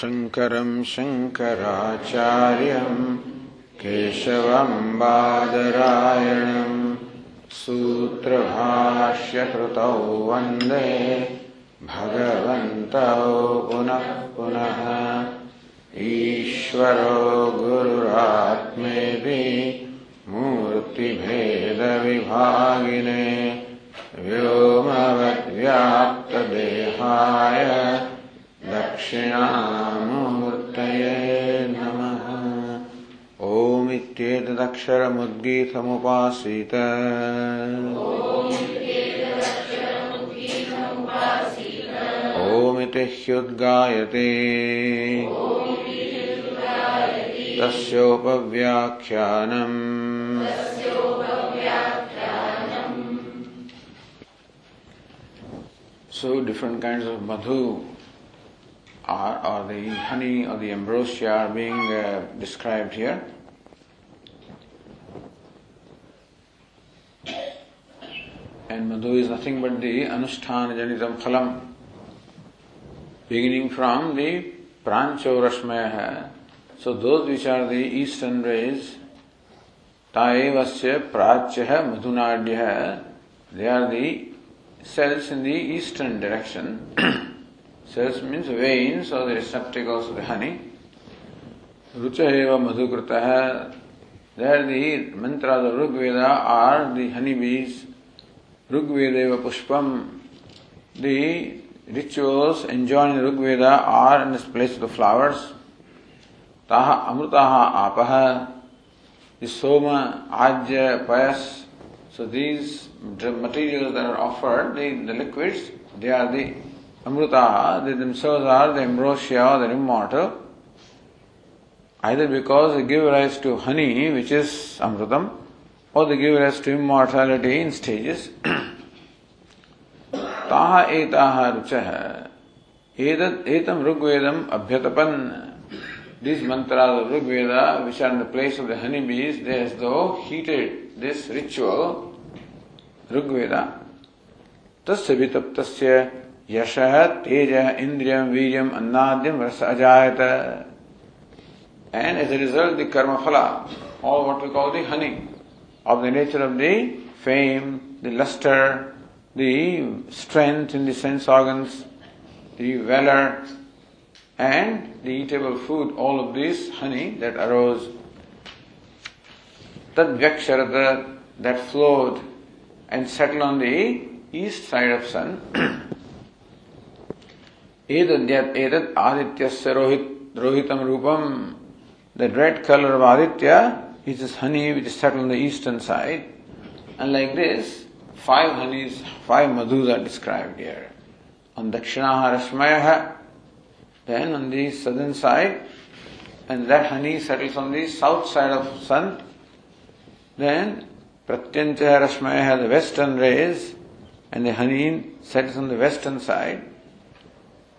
शङ्करम् शङ्कराचार्यम् केशवम् बादरायणम् सूत्रभाष्यकृतौ वन्दे भगवन्तौ पुनः पुनः। ईश्वरो गुरुरात्मेति मूर्तिभेदविभागिने व्योमवद्व्याप्तदेहाय दक्षिणामूर्तये नमः। ओमित्येतदक्षरमुद्गीतमुपासीत। ओमिति ह्युद्गायते तस्योपव्याख्यानम्। So different kinds of madhu are, or the honey or the ambrosia are being uh, described here. And madhu is nothing but the anusthana janitam phalam, beginning from the prancho rashmaya. So those which are the eastern rays, taevasya prachya madhunadya, they are the cells in the eastern direction. Cells means veins or the receptacles of the honey. Rucha eva madhukritaha. There the mantras of Rigveda are the honeybees. Rigvedeva pushpam. The rituals enjoined in the Rigveda are in this place of the flowers. Taha amrutaha apaha. The soma, ajya, payas. So these materials that are offered, the, the liquids, they are the amrita, they themselves are the ambrosia or the immortal, either because they give rise to honey, which is amritam, or they give rise to immortality in stages. Taha etaha ruchaha. Etat etam Rigvedam abhyatapan. These mantras of Rigveda, which are in the place of the honeybees, they as though heated this ritual, Rigveda. तस्य वितप्तस्य यशः तेजः इंद्रियम वीर्यम अन्नाद्यम रस अजायत and as a result the karma phala or what we call the honey of the nature of the fame the luster the strength in the sense organs the valor and the eatable food all of this honey that arose tad vyaksharata that flowed and settled on the east side of sun Edat Adityasya Rohitam Rupam. That red color of Aditya is this honey which is settled on the eastern side. And like this, five honeys, five madhus are described here. On Dakshinaha Rashmayaha, then on the southern side, and that honey settles on the south side of sun. Then Pratyantya Rashmayaha, the western rays, and the honey settles on the western side.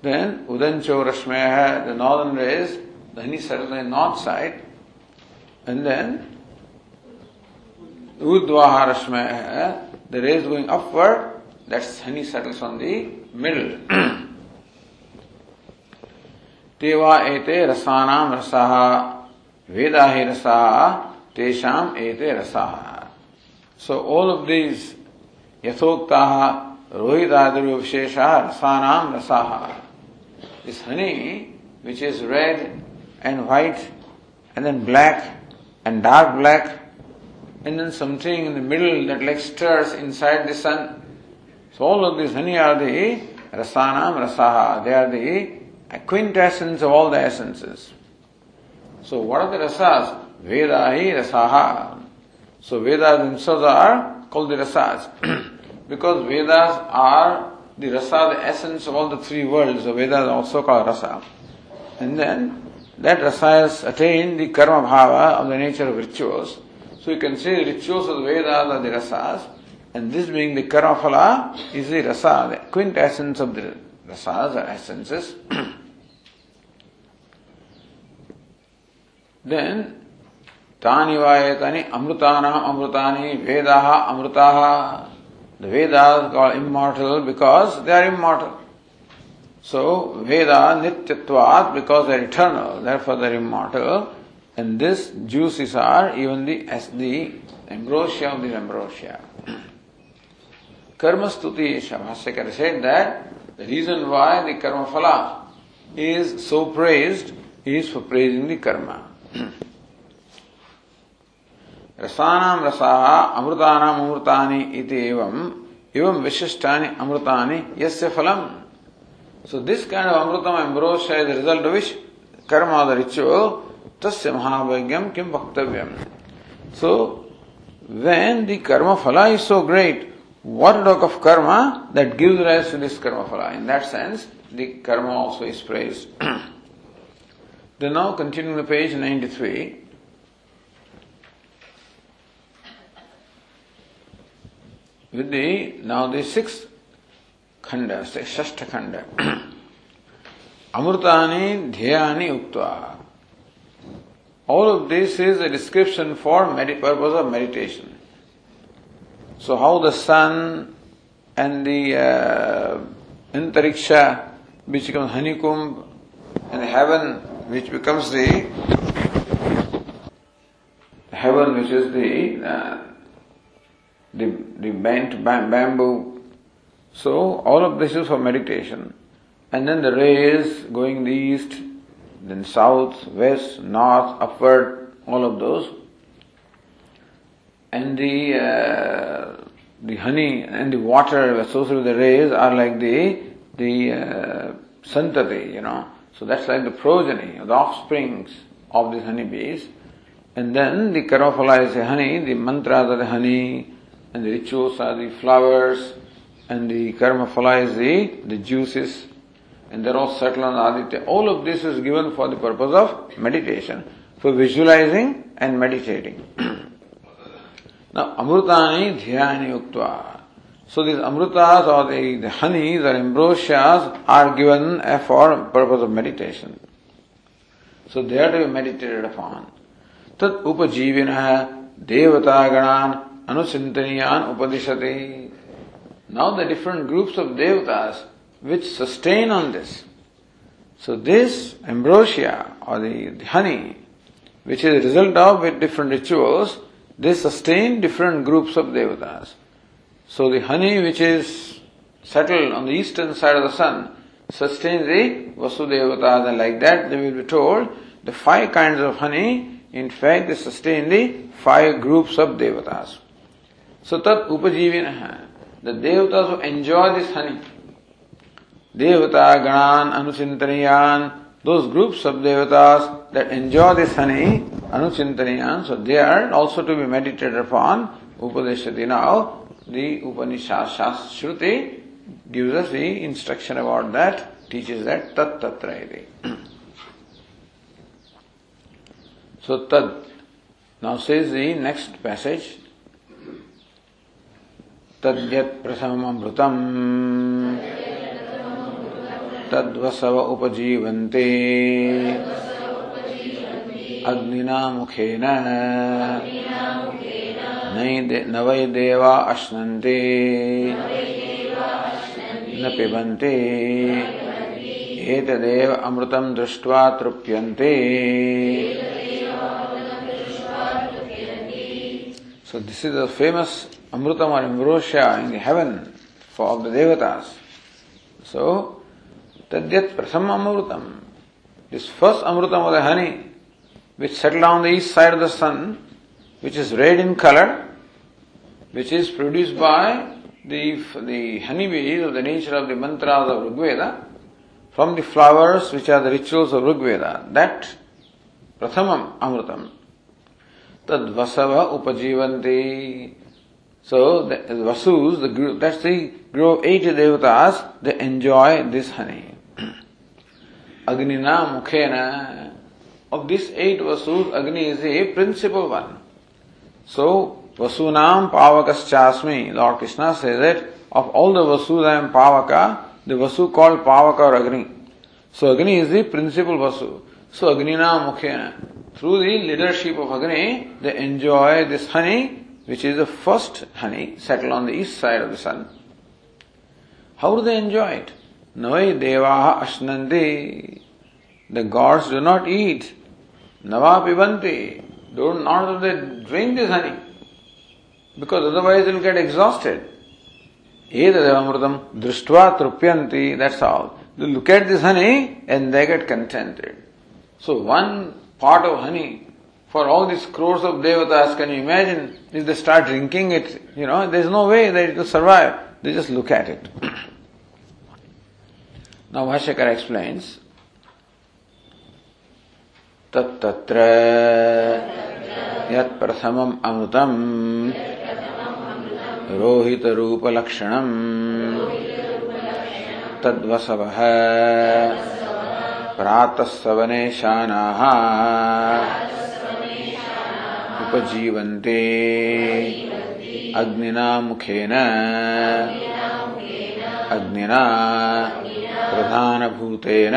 Then Udancho Rashmeha, the northern rays, then he settled on north side, and then Udvaha Rashmeha, the rays going upward, that sunny settles on the middle. Teva ete rasanam rasaha, vedahi हि tesham ete rasaha. So all of these yathoktaha, यथोक्ताः vishesha, rasanam rasaha. This honey, which is red and white, and then black and dark black, and then something in the middle that like stirs inside the sun. So all of these honey are the rasanam rasaha. They are the quintessence of all the essences. So what are the rasas? Vedahi rasaha. So Vedas themselves are called the rasas. because Vedas are the rasa, the essence of all the three worlds. So Vedas are also called rasa. And then that rasa has attained the karma bhava of the nature of rituals. So you can say the rituals of the Vedas are the rasas, and this being the karma phala is the rasa, the quintessence of the rasas or essences. then तानि वा एतानि अमृतानाम् अमृतानि वेदाः अमृताः the Vedas are immortal because they are immortal. So, Veda Nityatvat, because they're eternal, therefore they're immortal, and this juices are even the, as the ambrosia of the ambrosia. Karma Stuti Bhashyakara said that the reason why the karma phala is so praised is for praising the karma. రసానాం రసా అమృతానాం అమృతాని ఇది एवम् ఏవం విశిష్టాని అమృతాని ఎస్య ఫలం so this kind of amritam ambrosia is result which karma the ritual तस्य మహాభాగ్యం किं వక్తవ్యం So when the karma ఫల is so great, what talk of karma that gives rise to this karma phala. In that sense, the karma also is praised. then now continuing the page 93. With the now the sixth khanda, shashta khanda. Amrutani dhyani uktva. All of this is a description for med- purpose of meditation. So how the sun and the uh, antariksha, which becomes honeycomb, and heaven, which becomes the heaven, which is the uh, the the bent bamboo. So all of this is for meditation, and then the rays going the east, then south, west, north, upward, all of those and the uh, the honey and the water associated with the rays are like the the uh, santati, you know. So that's like the progeny, the offsprings of these honeybees. And then the karmaphala is honey, the mantras are the honey, and the rituals are the flowers, and the karmaphala is the, the juices, and they're all settled on aditya. All of this is given for the purpose of meditation, for visualizing and meditating. Now, amrutani dhyani uktva. So these amrutas or the, the honeys or ambrosias are given for purpose of meditation. So they are to be meditated upon. Upajivina devata ganan anusintaniyan upadishati. Now the different groups of devatas which sustain on this. So this ambrosia or the, honey, which is a result of with different rituals, they sustain different groups of devatas. So the honey which is settled on the eastern side of the sun sustains the Vasudevatas and like that they will be told the five kinds of honey in fact they sustain the five groups of devatas. So tat upajivinaha, the devatas who enjoy this honey, devata ganan anusintaniyan, those groups of devatas that enjoy this honey, anuchintaniyan, so they are also to be meditated upon, upadeshati. Now, the Upanishad Shruti gives us the instruction about that, teaches that tat tatra So tad. Now says the next passage. तद्यत् प्रथममृतम् तद्वसव उपजीवन्ते। अग्निना मुखेन। न वै देवा अश्नन्ते। न पिबन्ते। एतदेव अमृतं दृष्ट्वा तृप्यन्ते। So this is a famous Amrutam or Ambrosia in heaven for all the devatas. So Tadyat Prasam Amrutam. This first Amrutam of the honey, which settled on the east side of the sun, which is red in color, which is produced by the, the honeybees of the nature of the mantras of Rigveda, from the flowers which are the rituals of Rigveda. That Prathamam Amrutam. Tad Vasava Upajivanti. So the Vasus, the that's the of eight devatas, they enjoy this honey. Agnina Mukhena. Of these eight Vasus, Agni is the principal one. So, Vasunam Pavakaschasmi, Lord Krishna says that of all the Vasus I am Pavaka, the Vasu called Pavaka or Agni. So Agni is the principal Vasu. So Agnina Mukhena. Through the leadership of Agni, they enjoy this honey, which is the first honey settled on the east side of the sun. How do they enjoy it? Navai Devaha Ashnanti. The gods do not eat. Nava Pibanti. Do not they drink this honey. Because otherwise they'll get exhausted. Edadavamrutam drishtva trupyanti. That's all. They look at this honey and they get contented. So one pot of honey for all these crores of devatas, can you imagine if they start drinking it, you know, there's no way that it will survive. They just look at it. now Bhashyakara explains, तत्तत्र यत्प्रथमम् अमृतम् रोहितरूपलक्षणम् तद्वसवः प्रातः सवने शानाः उपजीवन्ते। अग्निना मुखेन। अग्निना प्रधानभूतेन।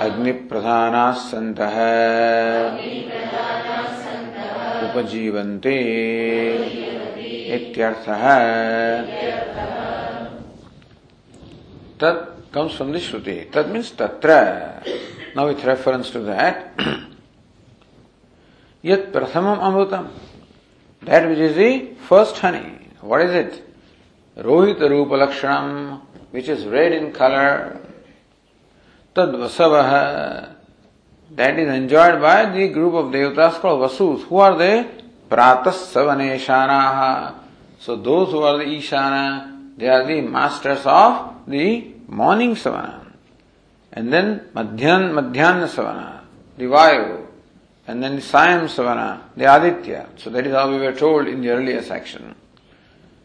अग्निप्रधानाः सन्तः। उपजीवन्ते इत्यर्थः। तत् comes from दि श्रुति तत् means तत्र. Now with reference to that Yat Prathamam Amrutam. That which is the first honey. What is it? Rohita Rupa which is red in color. Tad Vasavaha. That is enjoyed by the group of devatas called Vasus. Who are they? Pratas Savaneshanaha. So those who are the Ishana, they are the masters of the morning savana, and then madhyan, madhyana savana, the vayu, and then the sayam savana, the aditya. So that is how we were told in the earlier section.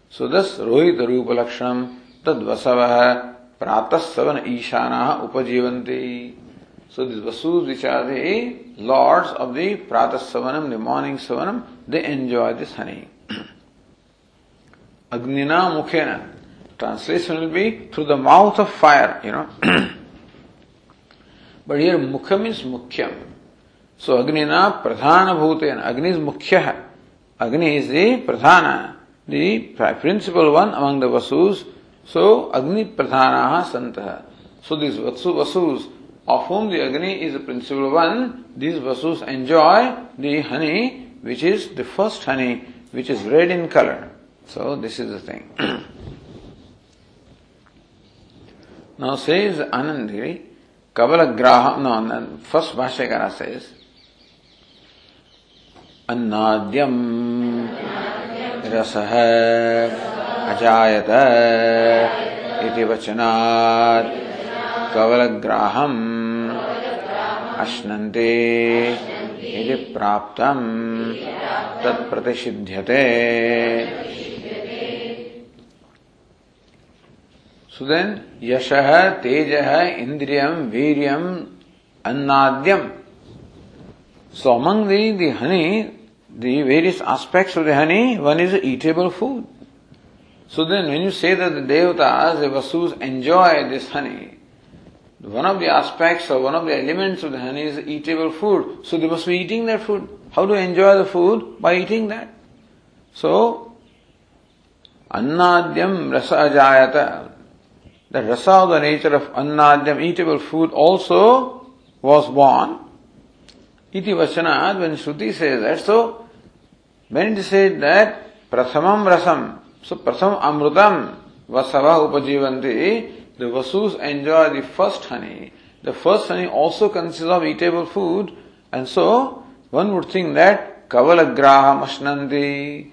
So thus rohita rupa lakshanam tad vasavah pratas savana ishana upajivanti. So these vasus which are the lords of the pratas savanam, the morning savanam, they enjoy this honey. Agnina mukhena. Translation will be through the mouth of fire, you know. but here mukha means mukhyam. So Agni ना प्रधान भूत अग्नि मुख्य है Agni is the pradhan principal one among the Vasus so Agni pradhan Sant so this Vasu Vasus of home the Agni is principal one this Vasus enjoy the honey which is the first honey which is red in colour so this is the thing now says आनंद कबल ग्राह no first भाष्यकार से अन्नाद्यम। रस अजायत इति वचनात्। कवलग्राहम् अश्नन्ति यदि प्राप्तम्। तत्प्रतिषिध्यते। सुदेन यश, तेज इंद्रियम वीरियम, अन्नाद्यम। So among the honey the various aspects of the honey, one is eatable food. So then when you say that the devatas, the vasus enjoy this honey, one of the aspects or one of the elements of the honey is eatable food. So they must be eating that food. How to enjoy the food? By eating that. So, annadyam rasa ajayata the rasa of the nature of annadyam, eatable food, also was born. Iti vachanat, when Shruti says that, so when it said that prasamam rasam, so prasam amrutam vasava upajivanti, the vasus enjoy the first honey. The first honey also consists of eatable food, and so one would think that kavalagraha mashnanti,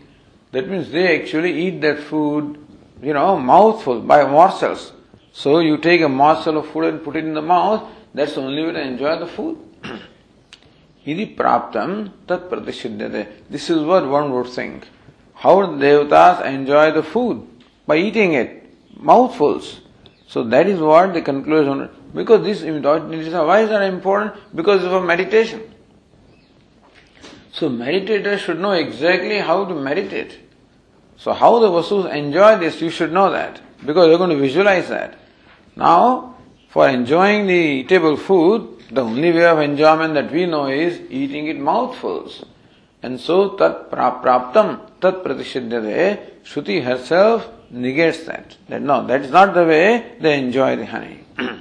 that means they actually eat that food, you know, mouthful, by morsels. So you take a morsel of food and put it in the mouth, that's the only way to enjoy the food. This is what one would think. How the devatas enjoy the food? By eating it, mouthfuls. So that is what the conclusion. Because this, why is that important? Because of meditation. So meditators should know exactly how to meditate. So how the vasus enjoy this, you should know that. Because you're going to visualize that. Now, for enjoying the eatable food, the only way of enjoyment that we know is eating it mouthfuls. And so, tat praptam, tat pratishiddhate, Shruti herself negates that. That no, that is not the way they enjoy the honey.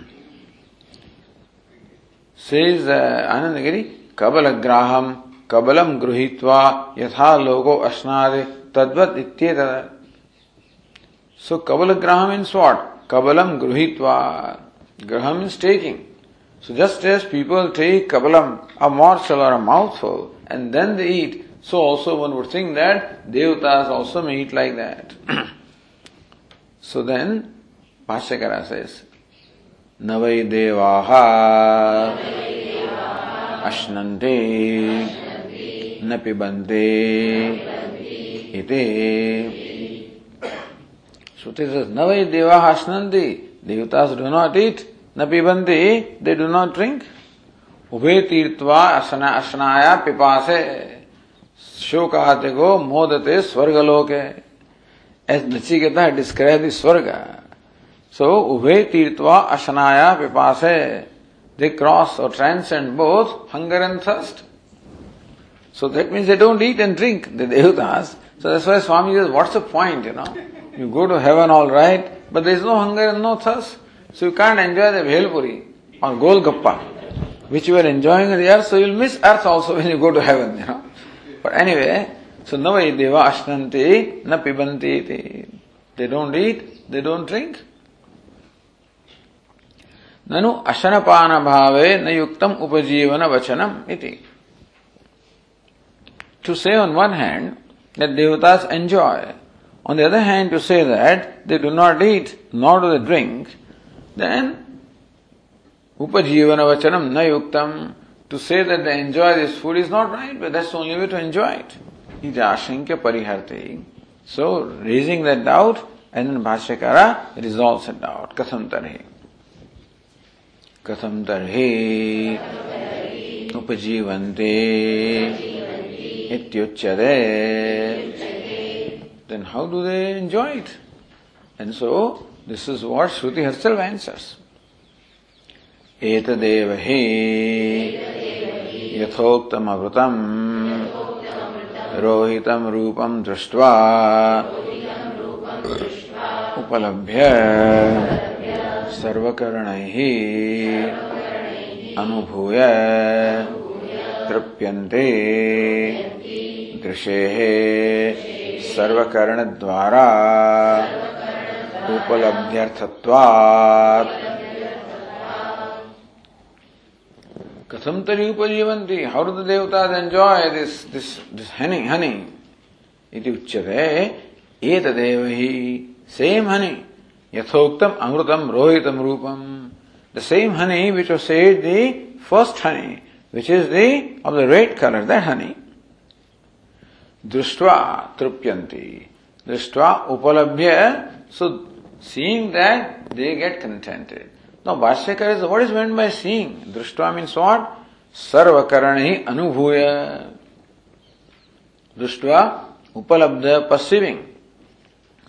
Says uh, Anandagiri, Kabalagraham, Kabalam Gruhitva, Yatha Logo Ashnade, Tadvat Ityeta. So Kabalagraham means what? Kabalam Gruhitva. Graham means taking. So just as people take Kabalam, a morsel or a mouthful, and then they eat, so also one would think that devatas also may eat like that. so then, Bhashyakara says, Navai devaha ashnante napibante ite. Shruti says, Navai devaha ashnanti. Devatas do not eat. Napibanti, they do not drink. उभे तीर्थवा असनाया पिपासे शोकाते को मोदते स्वर्गलोके as Nachiketa described the Swarga. So, Ubhe Tirtva Ashanaya Pipase, they cross or transcend both hunger and thirst. So that means they don't eat and drink, the Devatas. So that's why Swami says, what's the point, you know? You go to heaven all right, but there is no hunger and no thirst. So you can't enjoy the Bhelpuri or Golgappa, which you are enjoying on the earth, so you'll miss earth also when you go to heaven, you know. But anyway, so navai deva ashtanti na pibanti They don't eat, they don't drink. ननु अशनपान भावे न युक्तम उपजीवन वचनम इति To say on one hand that devatas enjoy, on the other hand to say that they do not eat nor do they drink, then upajivana vachanam na yuktam to say that they enjoy this food is not right, but that's the only way to enjoy it. Iti ashankya pariharte. So, raising that doubt, and then Bhashyakara resolves that doubt. Katham tarhi. Katham tarhi upajivante ityuchyade. Then how do they enjoy it? And so, this is what Shruti herself answers एतदेव हि यथोक्तमवृतम् रोहितम् रूपम् दृष्ट्वा उपलभ्य सर्वकरणैः अनुभूय तृप्यन्ते दृशेः सर्वकरणद्वारा उपलब्ध्यर्थत्वात्। कथम तरी उपजीवंती how the devatas enjoy this this this honey honey इति उच्यते, एतदेव हि सेम हनी यथोक्तम अमृतम रोहितम रूपम। The same honey which was said the first honey which is the of the red colour that honey दृष्ट्वा तृप्यन्ति, दृष्ट्वा उपलब्ध्य सो seeing that they get contented. Now, Bhashyakar is what is meant by seeing? Drishtva means what? Sarvakarani anubhuya. Drishtva upalabdha perceiving.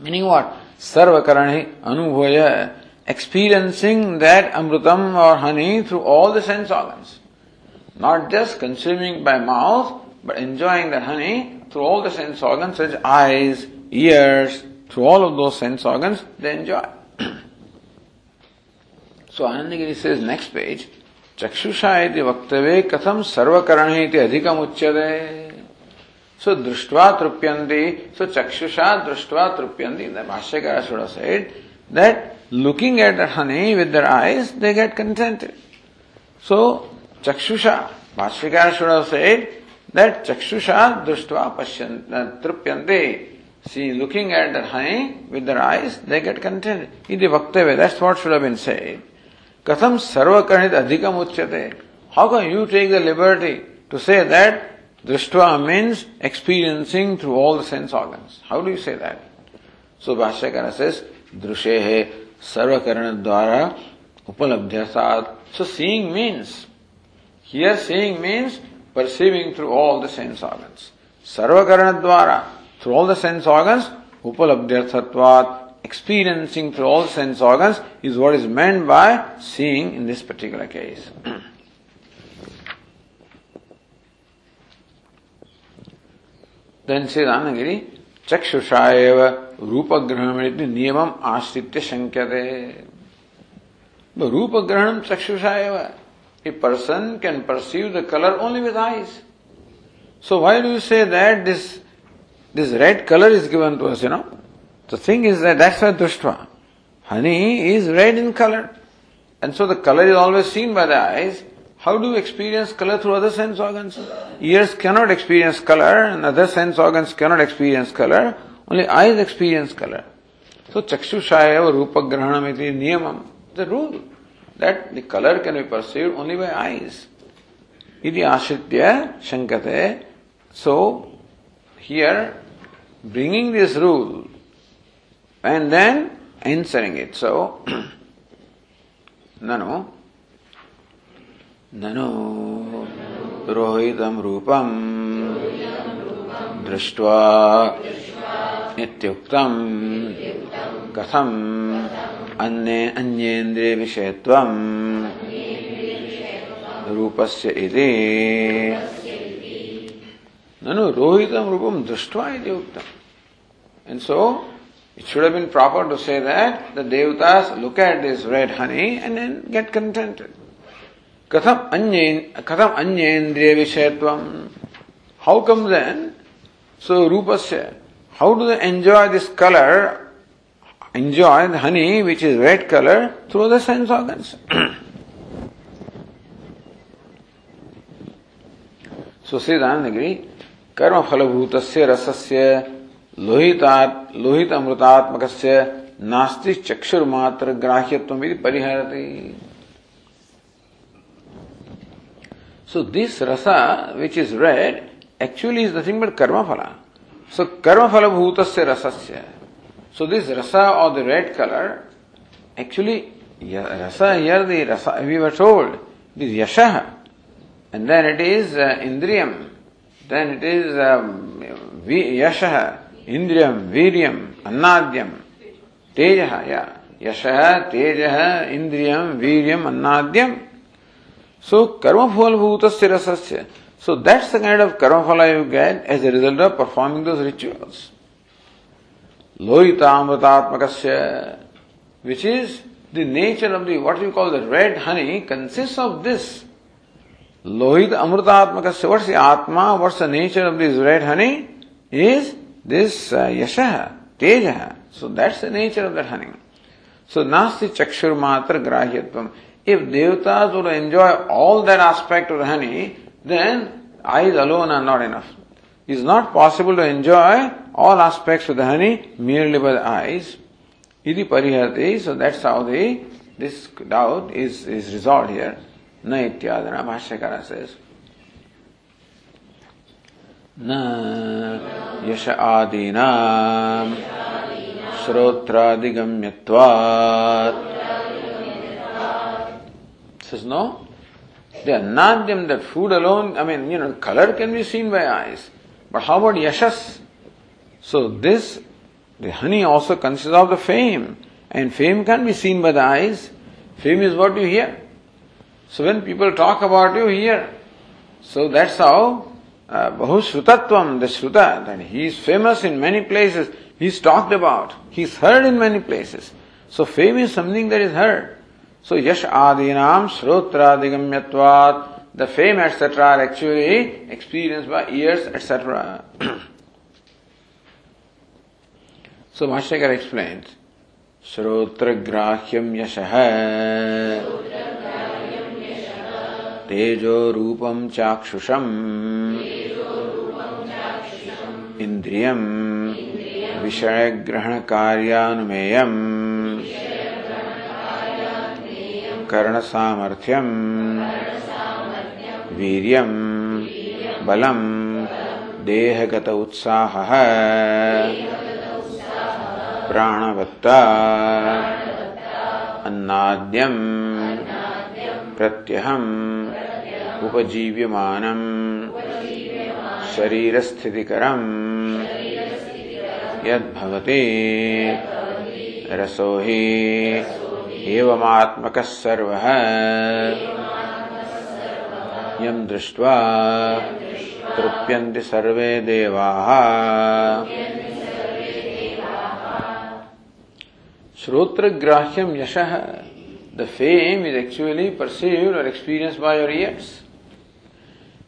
Meaning what? Sarvakarani anubhuya. Experiencing that amrutam or honey through all the sense organs. Not just consuming by mouth, but enjoying that honey through all the sense organs such as eyes, ears, through all of those sense organs, they enjoy. So Anandagiri says next page, चक्षुषा इति वक्तव्ये कथम सर्वकरण इति अधिकम उच्यते सो दृष्ट्वा तृप्यन्ति सो चक्षुषा दृष्ट्वा तृप्यन्ति the bhashyakara should have said that looking at the honey with their eyes they get contented so chakshusha bhashyakara should have said that chakshusha drishtva pashyant trypyante see looking at the honey with their eyes they get contented iti vaktavya that's what should have been said Katham sarvakarnit adhikam uchyate. How can you take the liberty to say that drishtva means experiencing through all the sense organs? How do you say that? So Bhashyakara says, drushehe sarvakarna dwara upalabhyasat. So seeing means, here seeing means perceiving through all the sense organs. Sarvakarna dwara, through all the sense organs, upalabhyasatvat experiencing through all sense organs is what is meant by seeing in this particular case. then says Anandagiri, Chakshusha eva रूपग्रहणमिति नियमम् आश्रित्य शङ्क्यते रूपग्रहणं चक्षुषा एव A person can perceive the color only with eyes. So why do you say that this this red color is given to us, you know? The thing is that that's why dushtva. Honey is red in color. And so the color is always seen by the eyes. How do you experience color through other sense organs? Ears cannot experience color and other sense organs cannot experience color. Only eyes experience color. So chakshushaya grahanam iti niyamam. The rule that the color can be perceived only by eyes. Iti ashritya shankate. So here bringing this rule and then answering it. So nano ननु रोहितं रूपं दृष्ट्वा इत्युक्तम् कथम् अन्ये अन्येन्द्रिय विषयत्वम् रूपस्य इति Nanu rohitam rupam dushtva is yuktam. And so, it should have been proper to say that the devatas look at this red honey and then get contented. Katham anyen, katham anyendriya vishayatvam. How come then? So, rupasya, how do they enjoy this color, enjoy the honey which is red color through the sense organs? so, Sri Ramanagari कर्म फलभूत रसस्य लोहिता लोहित अमृतात्मक नास्ति चक्षुर्मात्र ग्राह्यत्व परिहर so this rasa which is red actually is nothing but karma phala so कर्म फलभूत रसस्य so this rasa or the red colour actually rasa here the we were told this yasha and then it is indriyam then it is um, yasha indriyam viryam annadyam tejaha yeah yasha tejaha indriyam viryam annadyam So karma phala bhutasya rasasya. So that's the kind of karma phala you get as a result of performing those rituals. Lohitamritatmakasya, which is the nature of the what we call the red honey, consists of this. Lohit amritatmakasya. What's the atma? What's the nature of this red honey? Is this uh, yasha, teja. So that's the nature of that honey. So nasti chakshur matra grahyatvam. If devatas would enjoy all that aspect of the honey, then eyes alone are not enough. It's not possible to enjoy all aspects of the honey merely by the eyes. Iti parihati, so that's how the this doubt is, is resolved here Na ityadana Bhashyakara says. न यश आदीनाम् श्रोत्रादिगम्यत्वात् Says, no. The annadyam, that food alone, I mean, you know, color can be seen by eyes. But how about yashas? So this, the honey also consists of the fame. And fame can be seen by the eyes. Fame is what you hear. So when people talk about you, hear. So that's how uh, Bahusrutatvam, the Shruta, that he is famous in many places. He's talked about. He's heard in many places. So fame is something that is heard. So yash adinam shrotradigamyatvat, the fame etc. are actually experienced by ears etc. so Bhashyakar explains, श्रोत्रग्राह्यं यशः तेजो रूपं चाक्षुषम्। इन्द्रियम्। कर्ण सामर्थ्यम वीर्यम। बलम। देहगत उत्साह। प्राणवत्ता। अन्नाद्यम। प्रत्यहम उपजीव्यमानम शरीरस्थितिकरम यद्भवति रसो हि एवमात्मकः सर्वः यं दृष्ट्वा तृप्यन्ति सर्वे देवाः Grahyam Yashah. The fame is actually perceived or experienced by your ears.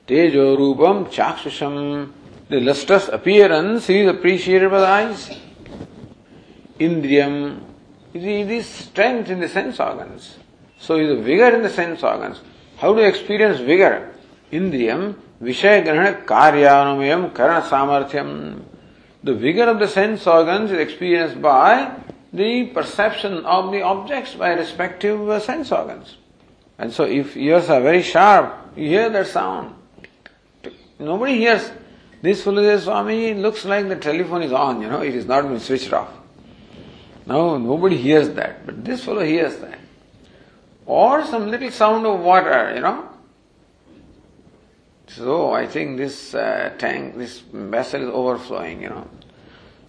Tejo Rupam Chakshusam. The lustrous appearance is appreciated by the eyes. Indriyam is the strength in the sense organs. So is the vigor in the sense organs. How do you experience vigor? Indriyam Vishaya Grahana Karana Samarthyam. The vigor of the sense organs is experienced by the perception of the objects by respective uh, sense organs. And so if ears are very sharp, you hear that sound. Nobody hears. This says, Swami, looks like the telephone is on, you know, it is not been switched off. No, nobody hears that, but this fellow hears that. Or some little sound of water, you know. So I think this uh, tank, this vessel is overflowing, you know.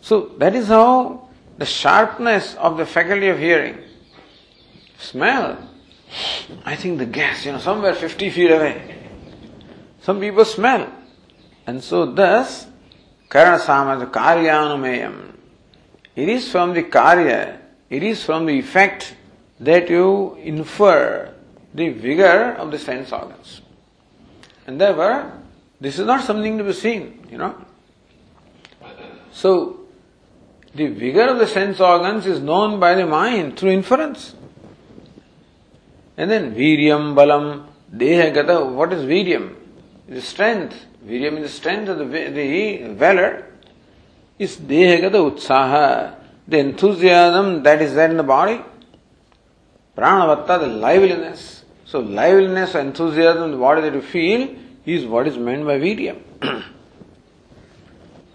So that is how the sharpness of the faculty of hearing. Smell. I think the gas, you know, somewhere 50 feet away. Some people smell. And so thus, Samadhi Karyanumeyam. It is from the Karya, it is from the effect that you infer the vigor of the sense organs. And therefore, this is not something to be seen, you know. So, the vigor of the sense organs is known by the mind through inference. And then viryam, balam, deha gata. What is viryam? Is strength. Viryam is the strength of the, the valor. Is deha gata utsaha. The enthusiasm that is there in the body. Pranavatta, the liveliness. So liveliness, enthusiasm the body that you feel is what is meant by viryam.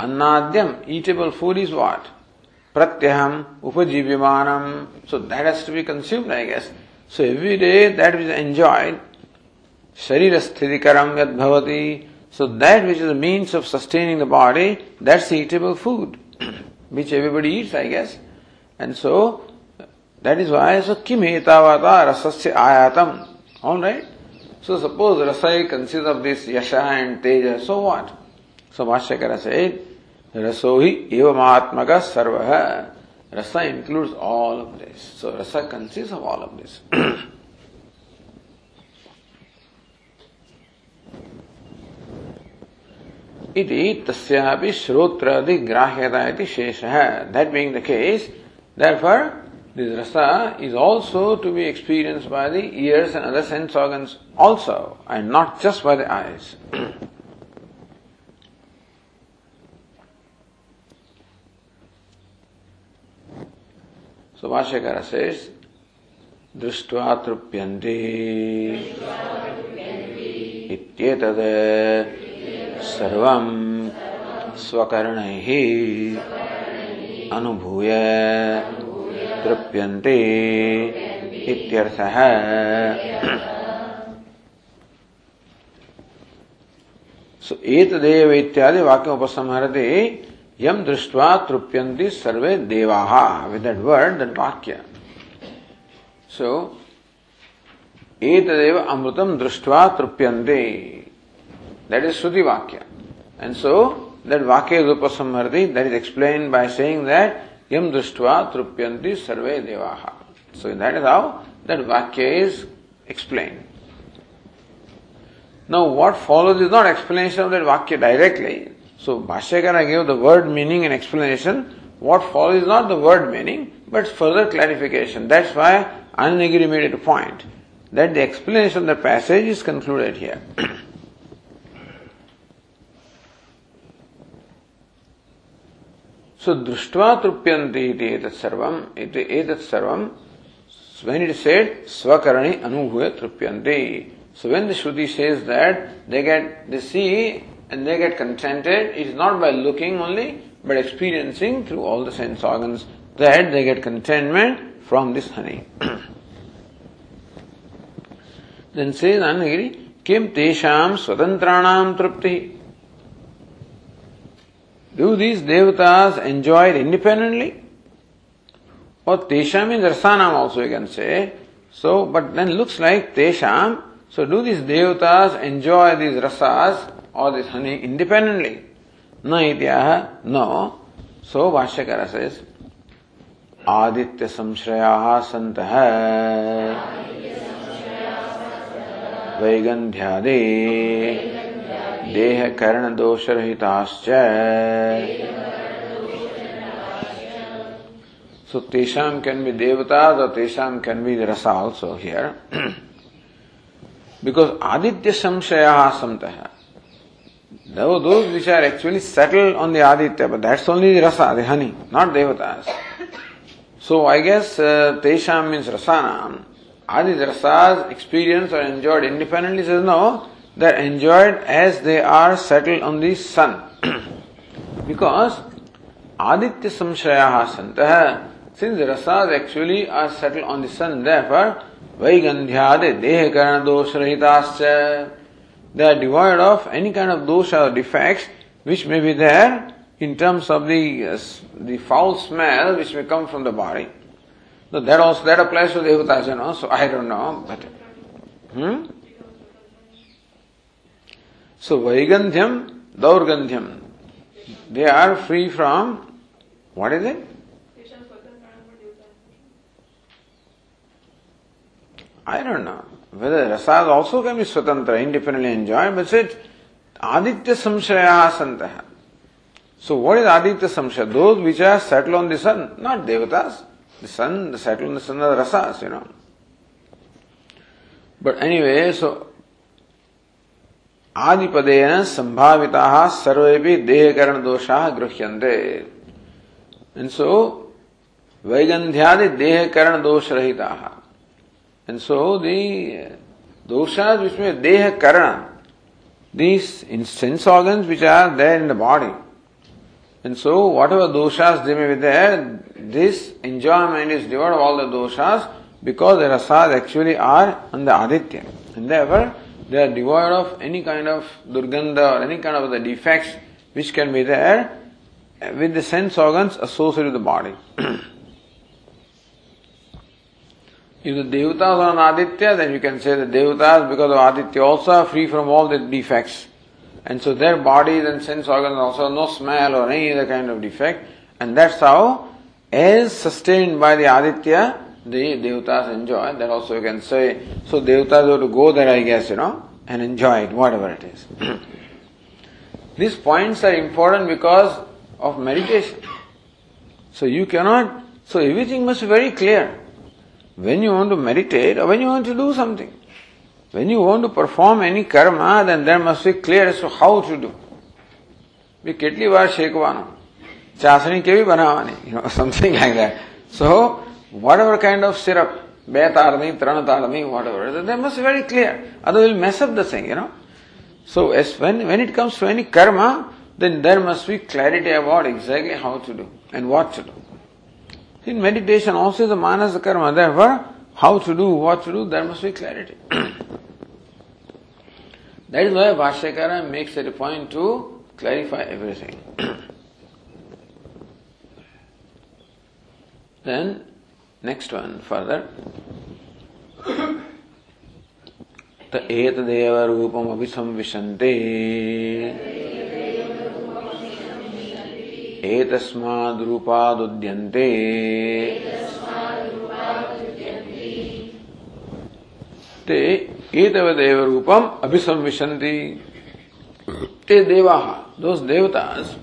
Annadyam, eatable food is what? Pratyaham, upajivimanam. So that has to be consumed, I guess. So every day that which is enjoyed, sharira sthitikaram yad bhavati. So that which is the means of sustaining the body, that's eatable food, which everybody eats, I guess. And so that is why so kim etavata rasasya ayatam. Alright? So suppose rasa consists of this yasha and teja, so what? So Bhashyakara said, रसो ही एवं आत्मा का सर्व है रसा includes all of this so रसा consist of all of this इति तस्यापि श्रोत्रादि ग्राह्यता इति शेषः that being the case therefore this rasa is also to be experienced by the ears and other sense organs also and not just by the eyes So Bhashyakara says, दृष्ट्वा तृप्यन्ते इत्येतद् सर्वं स्वकर्णैः अनुभूय तृप्यन्ते इत्यर्थः। सो एतदेव इत्यादि वाक्य उपसंहरते Yam drishtva trupyanti sarve devaha. With that word, that vakya. So, etadeva amrutam drishtva trupyanti. That is Shruti Vakya. And so, that Vakya is upasamharti, that is explained by saying that Yam drishtva trupyanti sarve devaha. So, that is how that Vakya is explained. Now, what follows is not explanation of that Vakya directly. So Bhashyakara gave the word meaning and explanation. What follows is not the word meaning, but further clarification. That's why Anandagiri made it a point that the explanation of the passage is concluded here. so drishtva trupyanti iti etat sarvam, iti etat sarvam, when it is said, swakarani anubhuya trupyanti. So when the Shruti says that, they get, they see and they get contented, it is not by looking only, but experiencing through all the sense organs that they get contentment from this honey. then says Anagiri, Kim tesham swadantranam trupti. Do these devatas enjoy it independently? Or tesham means rasanam also you can say. So, but then looks like tesham. So do these devatas enjoy these or this honey independently. No idyaha, no. So Vashyakara says, Aditya संश्रया संत है वैगंध्यादे देह कर्ण दोष So Tesham can be devatas or Tesham can be the rasa also here. because Aditya Samshaya Samtaha. Those which are actually settled on the Aditya, but that's only the rasa, the honey, not devatas. So I guess uh, Tesham means rasana. Adi rasas experienced or enjoyed independently says no, they're enjoyed as they are settled on the sun. because Aditya Samshaya Santah, since the rasas actually are settled on the sun, therefore Vaigandhyade Deha Karana Dosha Rahitascha, they are devoid of any kind of dosha or defects which may be there in terms of the uh, the foul smell which may come from the body. So that also that applies to devatas, you know. So I don't know, but hmm? so Vaigandhyam, Daurgandhyam, they are free from what is it? I don't know whether rasas also can be swatantra, independently enjoyed, but it aditya samshaya santaha. So what is Aditya Samshaya? Those which are settled on the sun, not devatas. The sun, the settled on the sun are the rasas, you know. But anyway, so आदिपदेन संभाविता सर्वे देहकरण दोषा गृह्यन्ते and so vaigandhyadi dehakaran dosh rahita and so the doshas which may dehakaran these in sense organs which are there in the body And so, whatever doshas they may be there, this enjoyment is devoid of all the doshas because the rasas actually are on the aditya. And therefore, they are devoid of any kind of durganda or any kind of the defects which can be there with the sense organs associated with the body. if the devatas are on aditya, then you can say the devatas because of aditya also are free from all the defects. And so their bodies and sense organs also no smell or any other kind of defect. And that's how, as sustained by the Aditya, the Devatas enjoy. That also you can say. So Devatas have to go there, I guess, you know, and enjoy it, whatever it is. These points are important because of meditation. So you cannot, so everything must be very clear When you want to meditate or when you want to do something. When you want to perform any karma, then there must be clear as to how to do. બી કેટલી વાર શેકવાનું ચાસણી કેવી બનાવવાની you know something like that so whatever kind of syrup બે તારની ત્રણ તારની whatever that must be very clear otherwise will mess up the thing you know so as when when it comes to any karma then there must be clarity about exactly how to do and what to do in meditation also the manas karma therefore how to do what to do there must be clarity That is why Bhashyakara makes it a point to clarify everything. then, next one further. त एतदेव रूपम अभिसंविशन्ते एतस्माद्रूपादुद्यन्ते। ते एतवदेव रूपम अभिसंविशन्ति। ते देवाः those देवतास।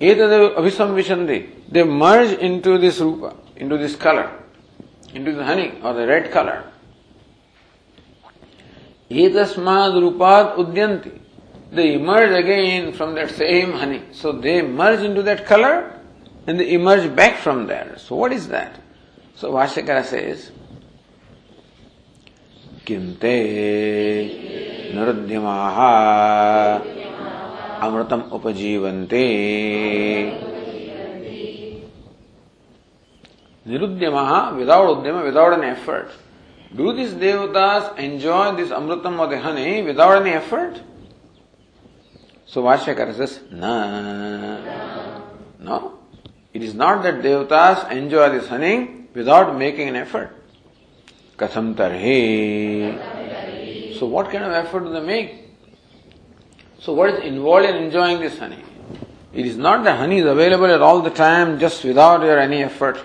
एतदेव अभिसंविशन्ति। They merge into this rupa into this colour into the honey or the red colour एतस्माद् रूपात् उद्यन्ति they emerge again from that same honey. So they merge into that color and they emerge back from there. So what is that? So Bhashyakara says, किं ते निरुद्यमाः अमृतम् उपजीवन्ते निरुद्यमाः without उद्यम without an effort do this देवतास enjoy this अमृतम और honey without an effort so Bhashyakara says, No. No. It is not that devatas enjoy this honey without making an effort. Katham tarhe. So what kind of effort do they make? So what is involved in enjoying this honey? It is not that honey is available at all the time just without your any effort.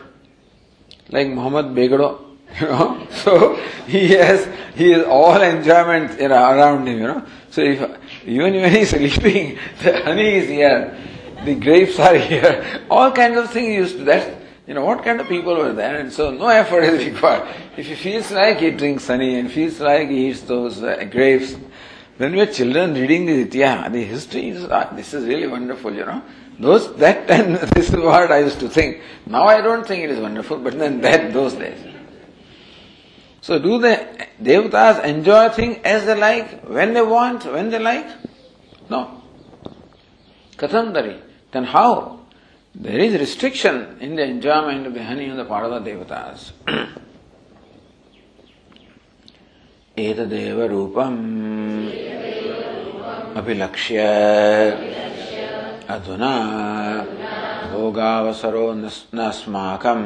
like Muhammad Begado, you know. So he has he has all enjoyment around him, you know. So if even when he's sleeping, the honey is here, the grapes are here, all kinds of things used to that. You know, what kind of people were there? And so no effort is required. If he feels like he drinks honey and feels like he eats those uh, grapes, when we were children reading the Itya, the history is, uh, this is really wonderful, you know. Those, that time, this is what I used to think. Now I don't think it is wonderful, but then that, those days. So do the devatas enjoy things as they like, when they want, when they like? No. Katandari. Then how? There is restriction in the enjoyment of the honey on the part of the devatas. एतदेव रूपम् अभिलक्ष्य अधुना भोगावसरो न अस्माकम्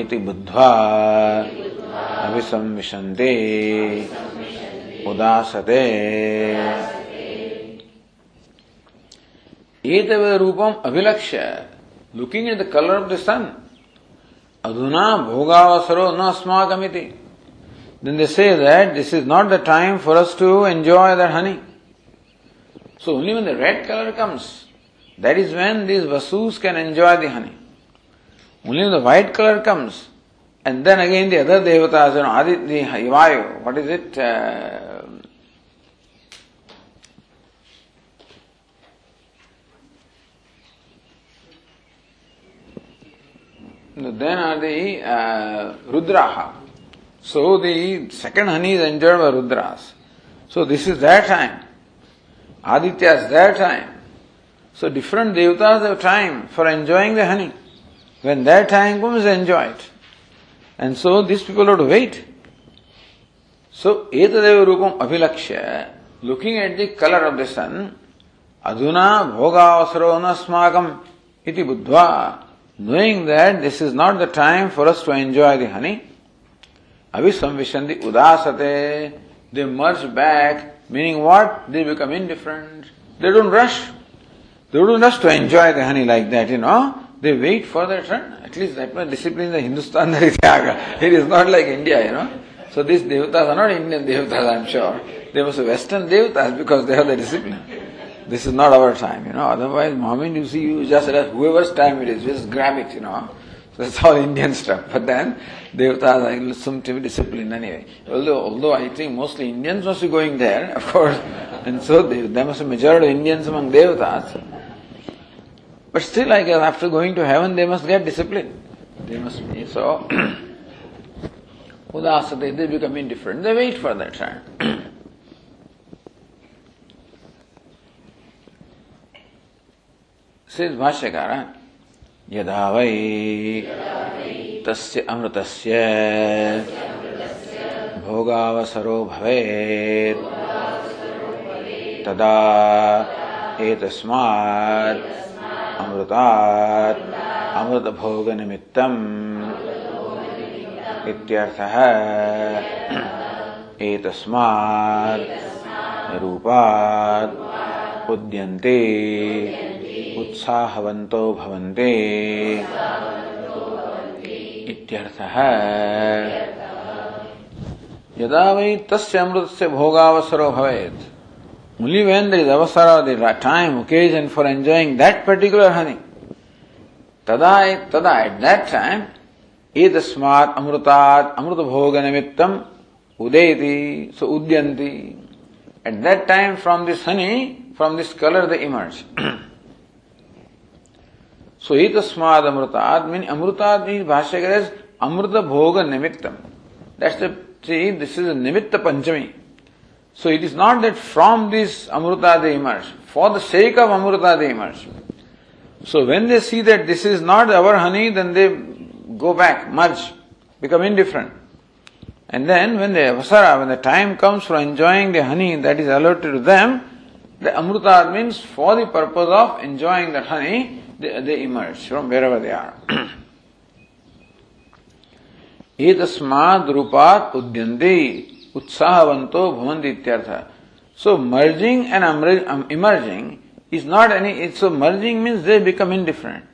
इति बुद्ध्वा अभिसंविशन्ति। उदासते। एतव रूपम अभिलक्ष्य। Looking in the colour of the sun अधुना भोगावसरो न अस्माकमिति। Then they say that this is not the time for us to enjoy that honey so only when the red colour comes that is when this Vasus can enjoy the honey Only the white color comes, and then again the other devatas, you know, Aditya, Vayu, what is it? Uh, then are the uh, Rudraha. So the second honey is enjoyed by Rudras. So this is their time. Aditya is their time. So different devatas have time for enjoying the honey. When their time comes, enjoy it. And so these people have to wait. So etadeva rupam abhilakshya, looking at the color of the sun, aduna bhogavasaro nasmakam iti buddhva, knowing that this is not the time for us to enjoy the honey, avisamvishandi udasate, they merge back, meaning what? They become indifferent. They don't rush. They don't rush to enjoy the honey like that, you know. They wait for their turn. At least that much discipline in the Hindustan there is It is not like India, you know. So these devatas are not Indian devatas, I'm sure. They must be Western devatas because they have the discipline. This is not our time, you know. Otherwise, moment you see, you just whoever's time it is, just grab it, you know. So that's all Indian stuff. But then, devatas are some discipline anyway. Although, although I think mostly Indians must be going there, of course. And so they, there must be majority of Indians among devatas. But still, I guess after going to heaven, they must get discipline. They must be. So, udasate, they become indifferent. They wait for that time. सिद्ध भाष्यकार यदा वै तस्य अमृतस्य भोगावसरो भवेत् तदा एतस्मात् अमृतात् अमृतभोगनिमित्तम् इत्यर्थः एतस्मात् रूपात् उद्यन्ते, उत्साहवन्तो भवन्ते इत्यर्थः। यदा वै तस्य अमृतस्य भोगावसरो भवेत् only when there is avasara, the time, occasion for enjoying that particular honey. Tada, tada, at that time, etasmat amrutat amruta bhoga nimittam udeti, so udyanti. At that time, from this honey, from this color they emerge. So etasmad amrutat means amrutat means Bhashyakar nimittam. That's the see, this is a nimitta panchami. So it is not that from this amruta they emerge. For the sake of amruta they emerge. So when they see that this is not our honey, then they go back, merge, become indifferent. And then when the avasara, when the time comes for enjoying the honey that is allotted to them, the amruta means for the purpose of enjoying that honey, they, they emerge from wherever they are. एतस्माद रूपात उद्यन्ते उत्साहवंतो भवन्ति इत्यर्थ so merging and emerging is not any so merging means they become indifferent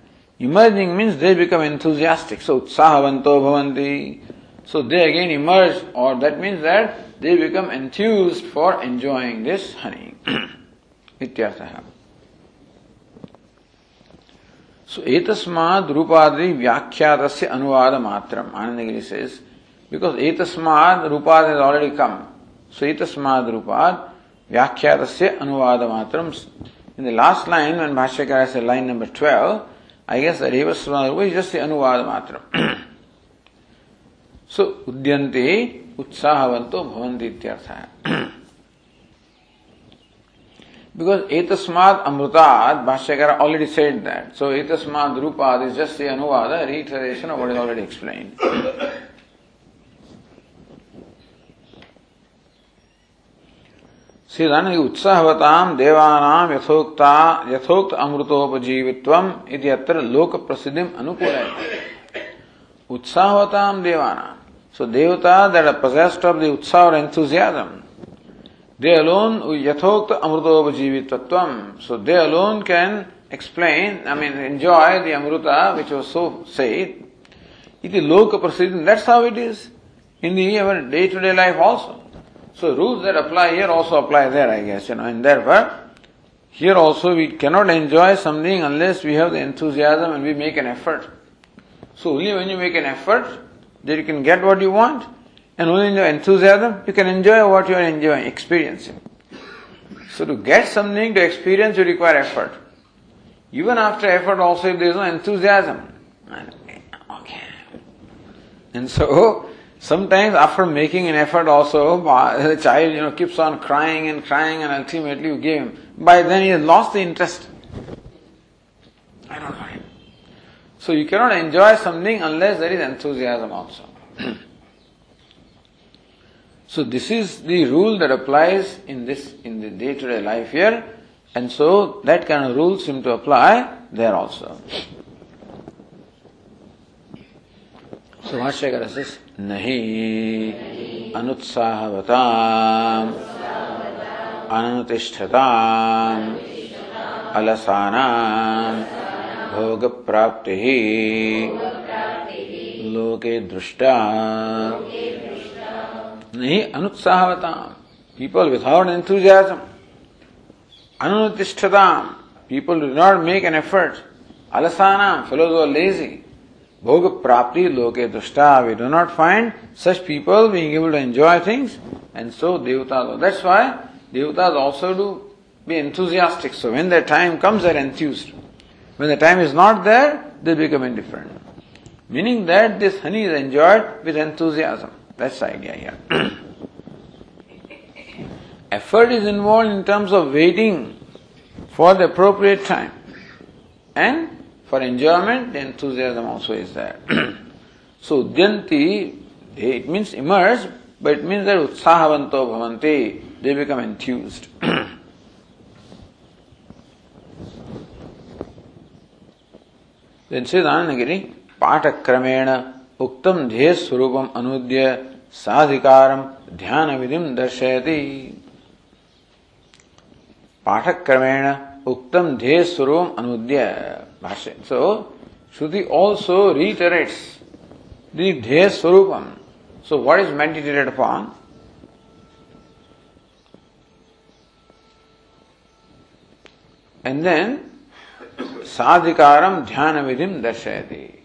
Emerging means they become enthusiastic. So utsahavanto bhavanti. So they again emerge, or that means that they become enthused for enjoying this honey. Ityartha. So etasmad rupadi vyakhyatasi anuvada matram. Anandagiri says, because etasmad rupad has already come. So etasmad rupad vyakhyatasi anuvada matram. In the last line, when Bhashyakara said line number 12, I guess the Revasmad rupa is just the anuvada matram. so, udyanti utsahavanto bhavanti ityartha. Because etasmad amrutad, Bhashyakara already said that. So etasmad rupad is just the anuvada, reiteration of what is already explained. सिदन उत्साहवताम देवानाम यथोक्ता, यथोक्त अमृतोपजीवित्वम इति अत्र लोक प्रसिद्धि अनुकूल है उत्साहवताम so devata that are possessed of the utsaha or enthusiasm they alone यथोक्त अमृतोपजीवित्व so they alone can explain I mean enjoy the amrita which was so said लोक प्रसिद्धि that's how it is in the our day to day life also So rules that apply here also apply there, I guess, you know, and therefore, here also we cannot enjoy something unless we have the enthusiasm and we make an effort. So only when you make an effort, that you can get what you want, and only in your enthusiasm, you can enjoy what you are enjoying, experiencing. So to get something, to experience, you require effort. Even after effort also, if there is no enthusiasm, okay. And so, Sometimes after making an effort also, the child, you know, keeps on crying and crying and ultimately you give him. By then he has lost the interest. I don't know. So you cannot enjoy something unless there is enthusiasm also. so this is the rule that applies in this, in the day-to-day life here. And so that kind of rules seem to apply there also. So Bhashyakara says, नहीं अनुत्साहवताम अनतिष्ठताम अलसानाम भोग प्राप्ति लोके दृष्टा। नहीं अनुत्साहवताम people without enthusiasm अनुतिष्ठताम people do not make an effort अलसानाम fellows lazy Bhoga prapti loke dushta. We do not find such people being able to enjoy things. And so devatas, that's why devatas also do be enthusiastic. So when their time comes, they're enthused. When the time is not there, they become indifferent. Meaning that this honey is enjoyed with enthusiasm. That's the idea here. Effort is involved in terms of waiting for the appropriate time. And for enjoyment, the enthusiasm also is there. so, udyanti, it means immerse, but it means that utsahavanto bhavanti, they become enthused. then says Anandagiri, पाठक्रमेण उक्तम ध्येय स्वरूपम अनुद्य साधिकारम ध्यान विधिम दर्शयति पाठक्रमेण उक्तम ध्येय स्वरूपम अनुद्य so, Shruti also reiterates the Dheya Swarupam. So, what is meditated upon? And then, Sadhikaram Dhyana Vidhim Darshayati.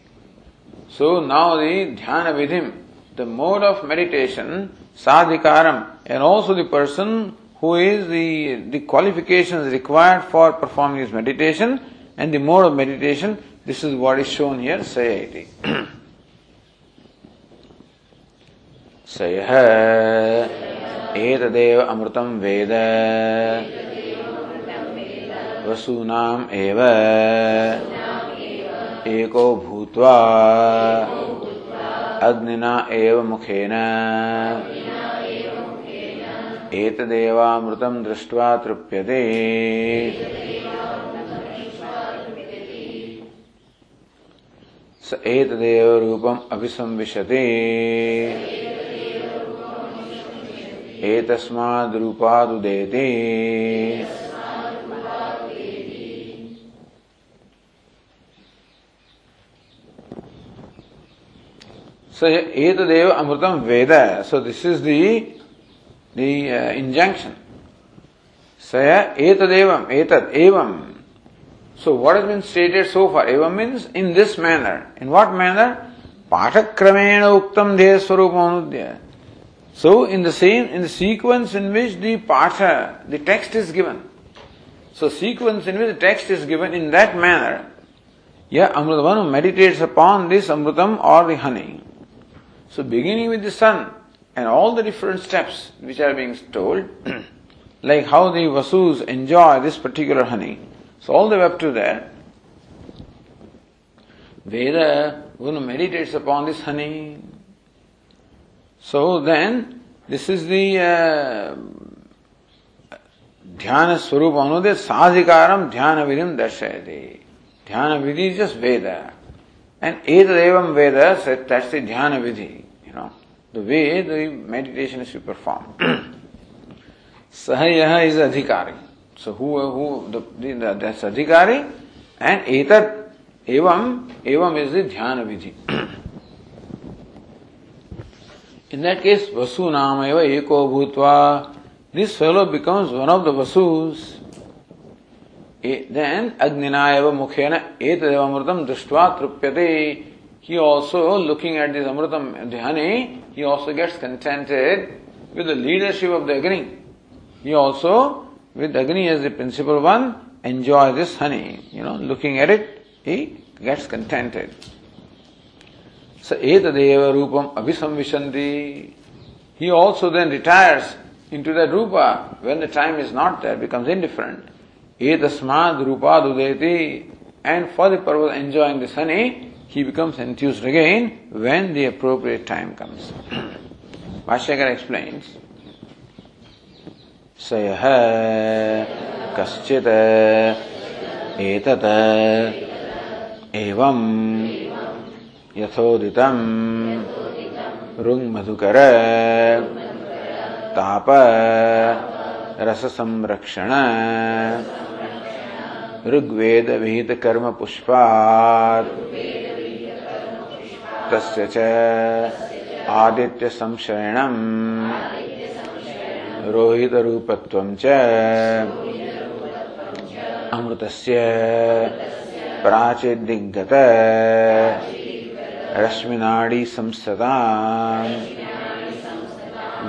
So, now the Dhyana Vidhim, the mode of meditation, Sadhikaram, and also the person who is the, the qualifications required for performing his meditation, and the mode of meditation, this is what is shown here, sayati. सयः एतदेव अमृतं वेद वसूनाम् एव एको भूत्वा अग्निना एव मुखेन एतदेवामृतं दृष्ट्वा तृप्यते स एतदेव रूपम् अभिसंविशति। एतस्मादुदेति वेद। सो दिस् इस् दि इञ्जङ्क्षन् स एतदेवम् एतत् एवम्। एतद So what has been stated so far? Evam means in this manner. In what manner? Pathakramena uktam dheya So in the same, in the sequence in which the patha, the text is given. So sequence in which the text is given in that manner, yeah, who meditates upon this Amritam or the honey. So beginning with the sun and all the different steps which are being told, like how the Vasus enjoy this particular honey. So all the way up to there, Veda, one meditates upon this honey. So then, this is the uh, Dhyana Swarupa Anude Sadhikaram Dhyana Vidim Darshayate. Dhyana Vidhi is just Veda. And Edadevam Veda, that's the Dhyana Vidhi, you know, the way the meditation is to perform. Sahayaha is Adhikari. So who, who, the, the, that's adhikari and etat, evam, evam is the dhyana vidhi. In that case, vasu namayava eko bhutva, this fellow becomes one of the vasus. Then अग्निना एव मुखेन एतदेव अमृतम दृष्ट्वा तृप्यते he also looking at this amritam dhyana he also gets contented with the leadership of the Agni he also with Agni as the principal one, enjoy this honey. You know, looking at it, he gets contented. So etadeva rupam abhisamvishanti. He also then retires into that rupa when the time is not there, becomes indifferent. Etasmad rupa dudeti. And for the purpose of enjoying this honey, he becomes enthused again when the appropriate time comes. Bhashyakar explains, सयः कश्चित् एतत् एवं यथोदितं रुङ्मधुकर ताप रससंरक्षण ऋग्वेदविहितकर्मपुष्पात् तस्य च आदित्यसंशयणम् रोहितरूपत्वं च अमृतस्य प्राचेद्दिग्गत रश्मिनाडीसंसताम्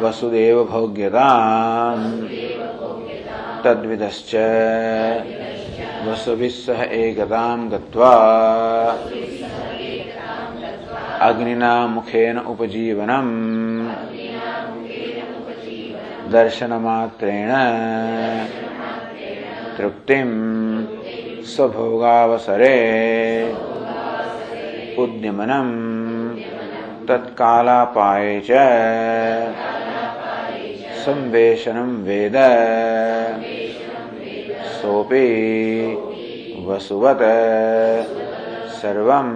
वसुदेवभोग्यताम् तद्विदश्च वसुभिः सह एकतां गत्वा अग्निना मुखेन उपजीवनम् दर्शनमात्रेण। तृप्तिम् स्वभोगावसरे। उद्यमनम् तत्कालापाये च। संवेशनं वेद। सोऽपि वसुवत्। सर्वं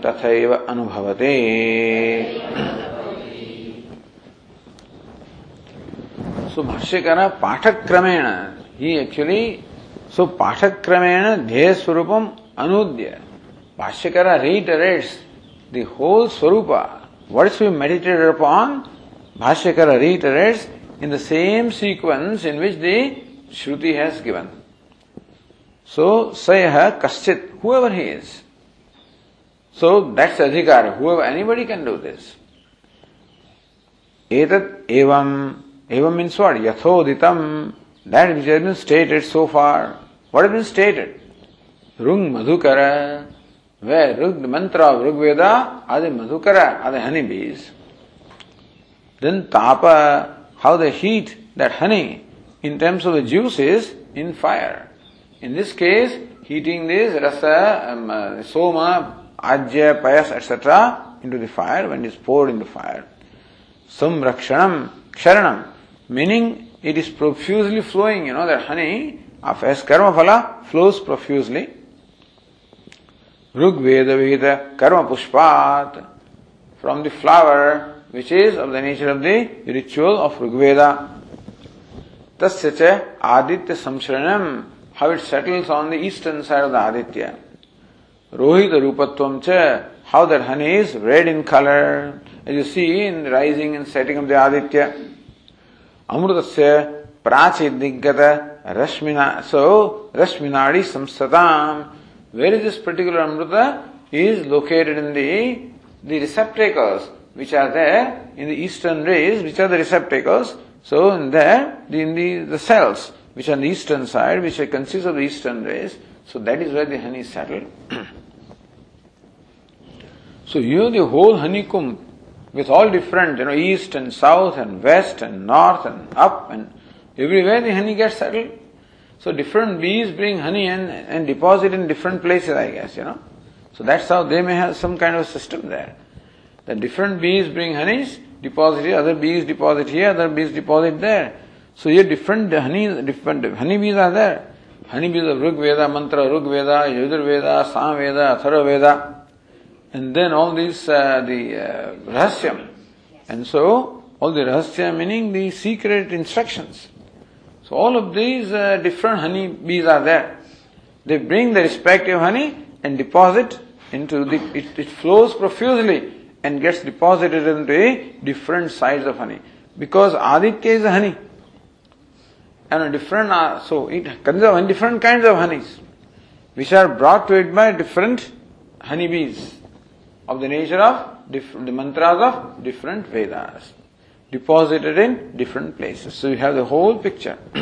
तथैव अनुभवते। सो भाष्य कह रहा पाठक क्रमेण ही एक्चुअली सो पाठक क्रमेण ध्येय स्वरूपम अनुद्य। भाष्य कह रहा reiterates the whole swarupa. Words we meditated upon Bhashyakar reiterates in the same sequence in which the Shruti has given so स यह कश्चित whoever he is so that's adhikara whoever anybody can do this एतत् एवं एवं means what यथोदितम। That which been stated so far what been stated रुंग मधुकर। वे रुग mantra of Rigveda आदि मधुकर, आदि honey bees then tapa how the heat that honey in terms of the juice is in fire in this case heating this rasa soma ajya payas etcetera in to their fire when is poured in the fire संरक्षण क्षरणम meaning it is profusely flowing, you know, that honey of as karma phala flows profusely. Rug Veda Karma Pushpat from the flower which is of the nature of the ritual of Rigveda. Tasya Aditya Samshranam, how it settles on the eastern side of the Aditya. Rohita Rupatvam cha, how that honey is red in color, as you see in rising and setting of the Aditya. Amrutasya prachidigata rashmina. So, rashminadi samsatam. Where is this particular Amruta? Is located in the, the receptacles which are there in the eastern rays, which are the receptacles. So, in there, the, in the, the cells which are on the eastern side, which consist of the eastern rays. So, that is where the honey is settled. so, you the whole honeycomb with all different, you know, east and south and west and north and up and everywhere the honey gets settled. So different bees bring honey and, and deposit in different places, I guess, you know. So that's how they may have some kind of system there. The different bees bring honeys, deposit here, other bees deposit here, other bees deposit there. So here different honey, different honey bees are there. Honey bees of Rig Veda, Mantra, Rig Veda, Yajur Veda, Sam Veda, Atharva Veda and then all these uh, the uh, rahasyam. And so, all the rahasya meaning the secret instructions. So all of these uh, different honey bees are there. They bring the respective honey and deposit into the, it, it flows profusely and gets deposited into a different size of honey. Because Aditya is a honey. And a different, uh, so it of different kinds of honeys, which are brought to it by different honeybees of the nature of diff- the mantras of different Vedas, deposited in different places. So you have the whole picture.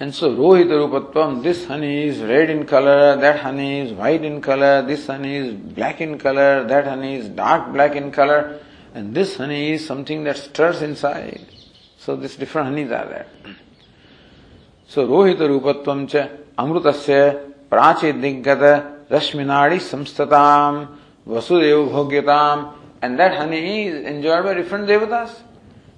and so Rohita Rupatvam, this honey is red in color, that honey is white in color, this honey is black in color, that honey is dark black in color, and this honey is something that stirs inside. So these different honeys are there. So Rohita Rupatvam cha Amrutasya Prachi Rashminadi Samstatam, Vasudeva Bhogyatam, and that honey is enjoyed by different devatas.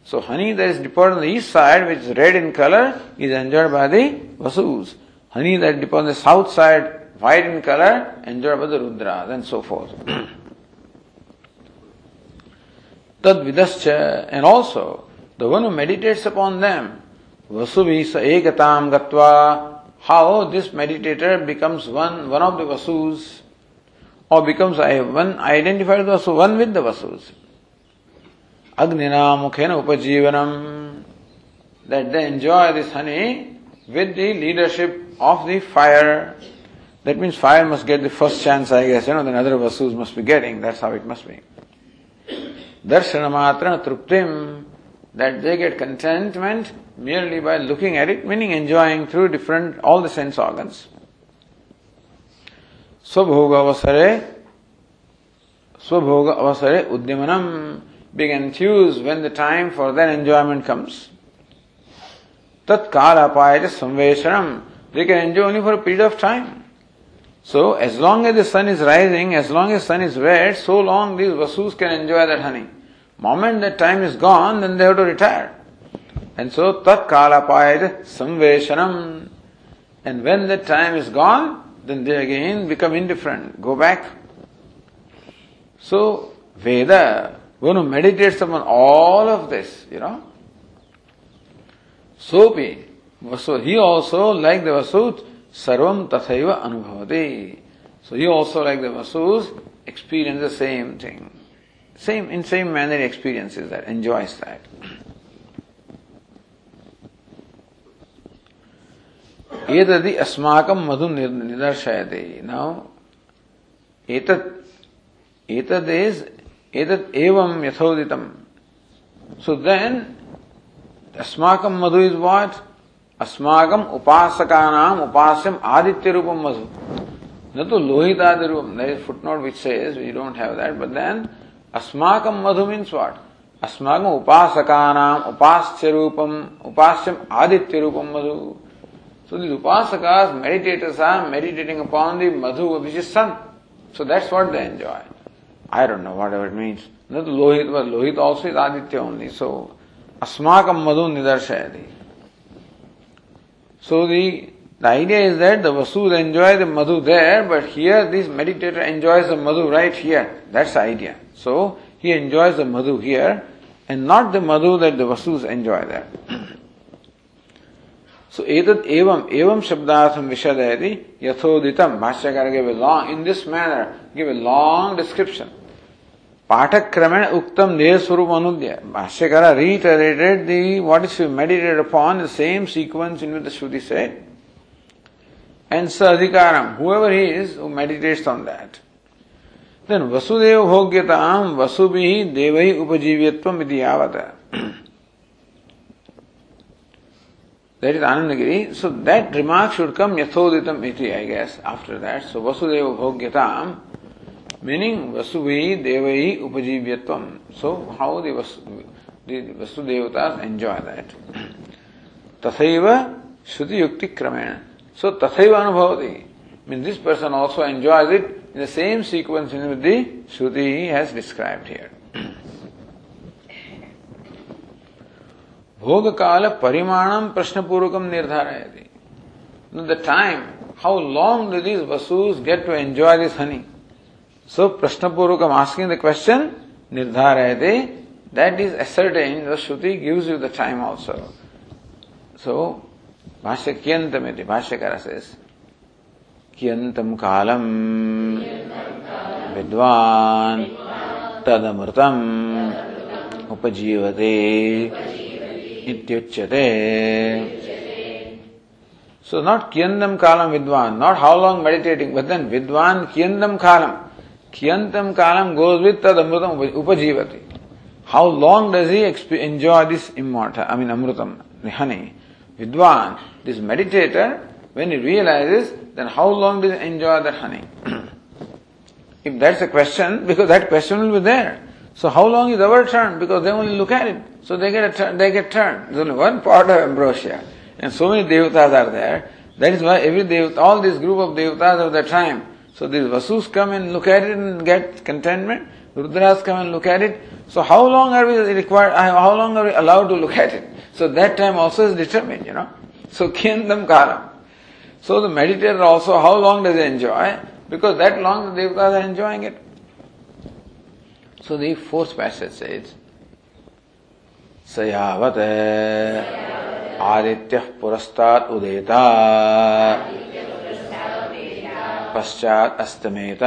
So honey that is deposited on the east side, which is red in color, is enjoyed by the Vasus. Honey that deposited on the south side, white in color, enjoyed by the Rudras, and so forth. Tad vidascha, and also the one who meditates upon them, Vasubhi sa ekatam how this meditator becomes one, one of the Vasus, or becomes one identified Vasu, one with the Vasus. Agnina mukhena upajivanam, that they enjoy this honey with the leadership of the fire. That means fire must get the first chance, I guess, you know, then other Vasus must be getting, that's how it must be. Darshanamatra truptim, that they get contentment merely by looking at it, meaning enjoying through different, all the sense organs. Swabhoga avasare, Swabhoga avasare udyamanam, being enthused when the time for their enjoyment comes. Tat kala payata samveshanam, they can enjoy only for a period of time. So, as long as the sun is rising, as long as sun is red, so long these vasus can enjoy that honey. Moment that time is gone, then they have to retire. And so tat kalapayat samveshanam. And when the time is gone, then they again become indifferent, go back. So Veda, one who meditates upon all of this, you know, Sopi, so he also, like the Vasut, Sarvam Tathaiva Anubhavati. So he also, like the Vasus, experience the same thing Same, in same manner he experiences that, enjoys that. एतदि अस्माकं मधु निदर्शयते now एतत् एतद् is एतत् एवं यथोदितम so then अस्माकं मधु is what अस्माकं उपासकानाम उपास्यम आदित्य रूपम मधु न तो लोहित आदि रूप there is footnote which says we don't have that but then अस्माकं मधु मीन्स वाट अस्माकं उपासकानाम उपास्य रूपम उपास्यम आदित्य रूपम मधु so this upasaka meditators are meditating upon the madhu which is sun so that's what they enjoy I don't know what ever means न तो लोहित Lohit also is Aditya only so अस्माकं मधु निदर्शयति so the the idea is that the Vasu enjoy the madhu there but here this meditator enjoy the madhu right here that's idea. So he enjoys the madhu here and not the madhu that the Vasus enjoy there. So etat evam evam shabdatham vishadayati yathoditam Bhashyakara gave a long in this manner give a long description. Patakramena uktam anudya. Bhashyakara reiterated the what is meditated upon the same sequence in which the Shruti said. And sadhikaram, whoever he is who meditates on that. Then vasudeva bhogyatam vasubhi devahi upajivyatvam iti yavata. That is Anandagiri. So that remark should come Yathoditam iti, I guess, after that. So Vasudeva Bhogyatam, meaning Vasubhi Devahi Upajivyatvam. So how the, Vas, the Vasudevatas enjoy that. Tathaiva Shruti Yukti Kramena. So Tathaiva Anubhavati. Means this person also enjoys it in the same sequence in which the Shruti has described here. भोग काल परिमाणम प्रश्न पूर्वकम निर्धारयति the time how long do these Vasus get to enjoy this honey so प्रश्न पूर्वकम asking the question निर्धारयति that is ascertain the Shruti gives you the time also so bhashya कियंतमिति भाष्यकर cess యత్యంతం column Vidwan తదమృతం ఉపజీవతే ఇత్యుచ్యతే So not kyantam kalam vidwan, not how long meditating, but then vidwan kyantam kalam. Kyantam kalam goes with tad amrutam upajivati. How long does he enjoy this immortal, I mean amrutam, nihani? Vidwan, this meditator when he realizes, then how long does he enjoy that honey? if that's a question, because that question will be there. So how long is our turn? Because they only look at it. So they get a turn, they get turned. There's only one part of ambrosia. And so many devatas are there. That is why every devata, all this group of devatas of the time. So these vasus come and look at it and get contentment. Rudras come and look at it. So how long are we required, uh, how long are we allowed to look at it? So that time also is determined, you know. So kindam kalam. So the meditator also, how long does he enjoy? Because that long the devatas are enjoying it. So the fourth passage says, सयावत Aditya पुरस्तात् उदेता पश्चात अस्तमेत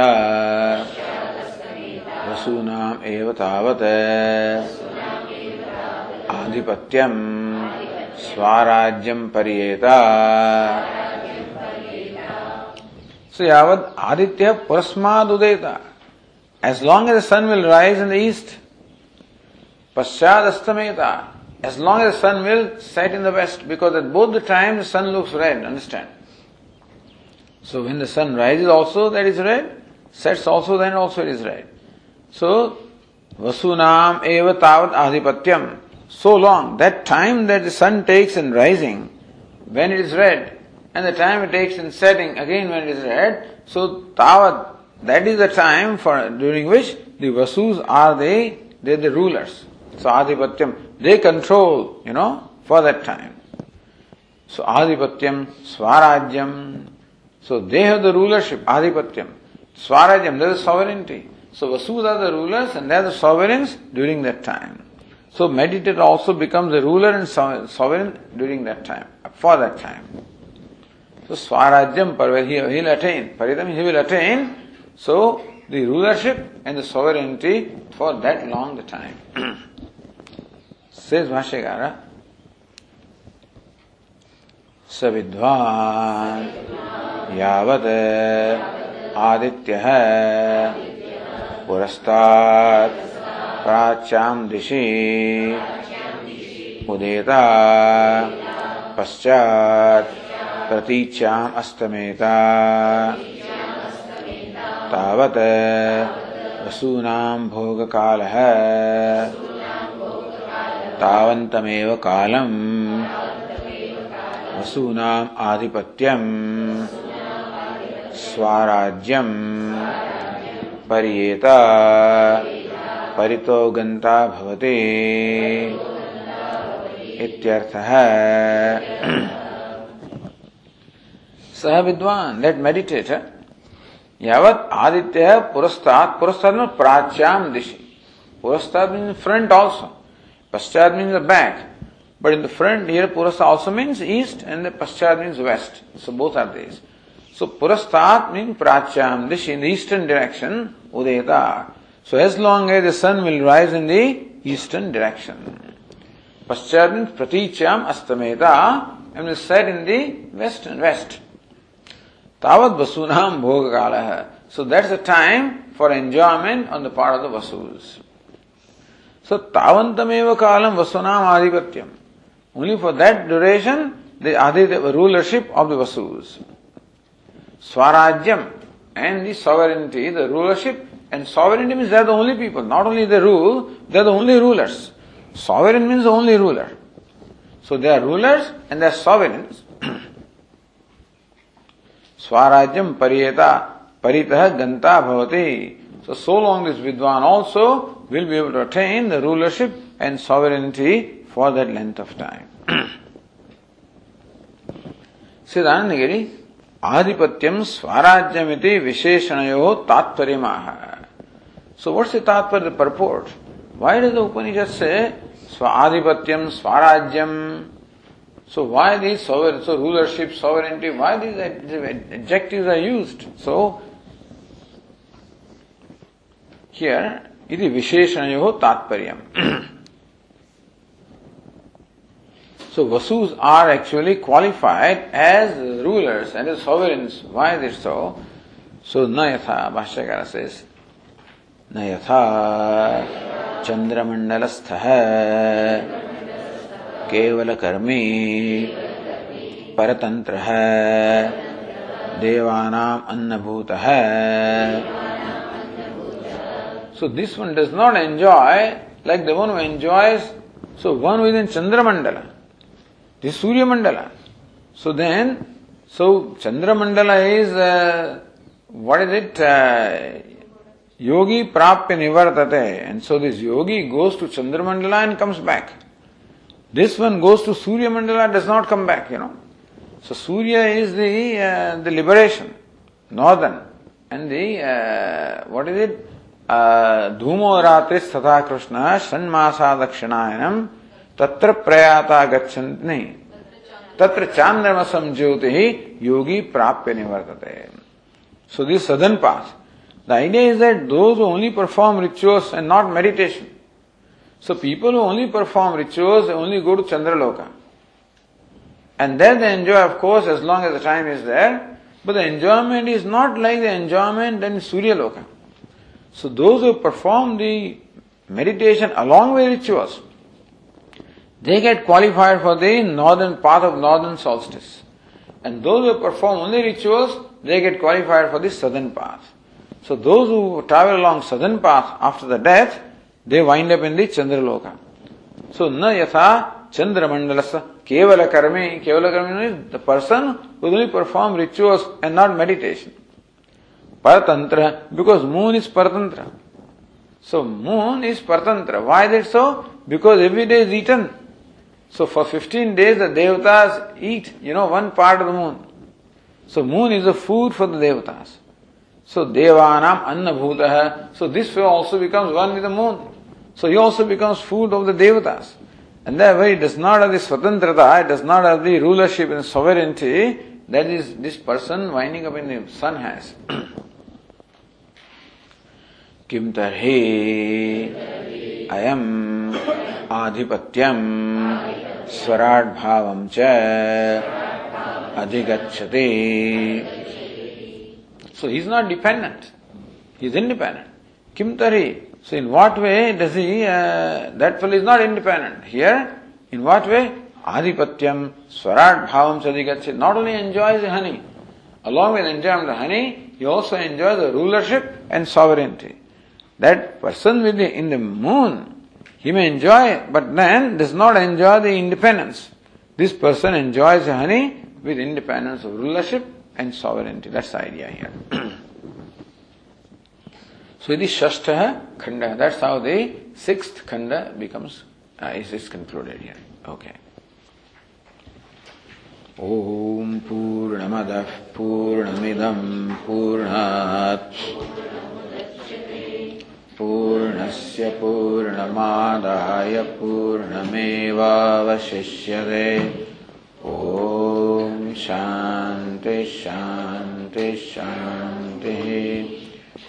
वसूनाम एव तावत आधिपत्यम स्वाराज्यम परियेता So यावत Aditya पुरस्माद उदेता As long as the sun will rise in the east, Paschad Astameta, as long as the sun will set in the west, because at both the times the sun looks red, understand? So when the sun rises also that is red, sets also then also it is red. So Vasunam eva tavat adhipatyam. So long, that time that the sun takes in rising, when it is red, and the time it takes in setting again when it is red, so tavat that is the time for during which the Vasus are the they the rulers. So Adhipatyam, they control, you know, for that time. So Adhipatyam, Swarajyam, so they have the rulership, Adhipatyam. Swarajyam, there is sovereignty. So Vasus are the rulers and they are the sovereigns during that time. So meditator also becomes the ruler and sovereign during that time, for that time. So Swarajyam, he will attain. Paridam, he will attain so, the rulership and the sovereignty for that long the time. Says Bhashyakara, स विद्वान् यावत् आदित्यः पुरस्तात् प्राच्यां दिशि उदेता पश्चात् प्रतीच्याम् अस्तमेता तावत् वसूनां भोगकालः। तावन्तमेव कालम्। वसूनाम् आधिपत्यम्। स्वाराज्यम्। पर्येत परितो गन्ता भवति। इत्यर्थः सह विद्वान लेट मेडिटेट यावत आदित्य पुरस्ताद पुरस्ताद में प्राच्याम दिशि। पुरस्ताद मीन फ्रंट ऑल्सो पश्चात mean the back but in the front here पुरस्ता also means east and पश्चात means west so both are this so पुरस्ताद mean प्राच्याम दिशि in eastern direction उदयता so as long as the sun will rise in the eastern direction पश्चात mean प्रतीच्याम अस्तमेता and set in the west and west Tavad Vasunam Bhogakala. So that's the time for enjoyment on the part of the Vasus. So Tavantameva Kalam Vasunam Adhipatyam. Only for that duration, the Aditya rulership of the Vasus. Swarajyam and the sovereignty, the rulership, and sovereignty means they the only people, not only they rule, they are the only rulers. Sovereign means the only ruler. So they are rulers and they are sovereigns. स्वराज्यम परियता परितः गंता भवति so so long this vidwan also will be able to attain the rulership and sovereignty for that length of time सिद्धांत गिरी आधिपत्यम स्वराज्यम इति विशेषणयो तात्पर्यमाह so what's the tatparya the purport does the Upanishad say स्वाधिपत्यम स्वराज्यम So why these sovereign, so rulership, sovereignty, why these adjectives are used? So here, iti visheshanayo tatparyam. so Vasus are actually qualified as rulers and as sovereigns. Why is it so? So Nayatha, Bhashyakara says, Nayatha Chandramandalastha केवल कर्मी परतंत्र। है देवानाम अन्नभूत। है so this one does not enjoy like the one enjoy so one within Chandramandala this Suryamandala so then so Chandramandala is what is it yogi प्राप्य निवर्तते and so this yogi goes to Chandramandala and comes back This one goes to Surya Mandala, does not come back, you know. So Surya is the uh, the liberation, northern, and the uh, what is it? धूमो रात्रि तथा कृष्ण षण्मासा दक्षिणायनम तत्र प्रयाता गच्छन्त नहीं तत्र चांद्रमसम ज्योति ही योगी प्राप्य निवर्तते so this सदन पास the idea is that those only perform rituals and not meditation so people who only perform rituals, they only go to Chandraloka. And there they enjoy, of course, as long as the time is there. But the enjoyment is not like the enjoyment in Surya Loka. So those who perform the meditation along with rituals, they get qualified for the northern path of northern solstice. And those who perform only rituals, they get qualified for the southern path. So those who travel along southern path after the death, they wind up in the Chandraloka. So, na yatha Chandramandalasa kevala karmi. Kevala karmi means the person who only perform rituals and not meditation. Paratantra, because moon is paratantra. So, moon is paratantra. Why is it so? Because every day is eaten. So, for 15 days the devatas eat, you know, one part of the moon. So, moon is the food for the devatas. So, devanam anna bhuta. So, this way also becomes one with the moon. So he also becomes food of the devatas. And therefore it does not have the swatantrata, it does not have the rulership and sovereignty that is this person winding up in the sun has. किम तर्हि अयम् आधिपत्यम् स्वराट् भावम् च अधिगच्छति So he is not dependent. He is independent. Kim tari so in what way does he, uh, that fellow is not independent. Here, in what way? Adhipatyam, Swarat Bhavam Sadhigachet, not only enjoys the honey, along with enjoying the honey, he also enjoys the rulership and sovereignty. That person with the, in the moon, he may enjoy, but then does not enjoy the independence. This person enjoys the honey with independence of rulership and sovereignty. That's the idea here. So it is Shashtha Khanda. That's how the sixth Khanda becomes, uh, is, is concluded here. Okay. ॐ पूर्णमदः पूर्णमिदं पूर्णात् पूर्णस्य पूर्णमादाय पूर्णमेवावशिष्यते ॐ शान्ति शान्ति शान्तिः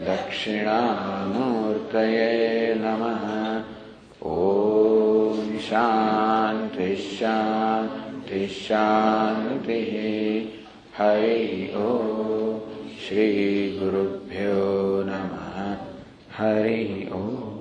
दक्षिणामूर्तये नमः। ॐ शान्तिः हरि ॐ श्रीगुरुभ्यो नमः। हरि ॐ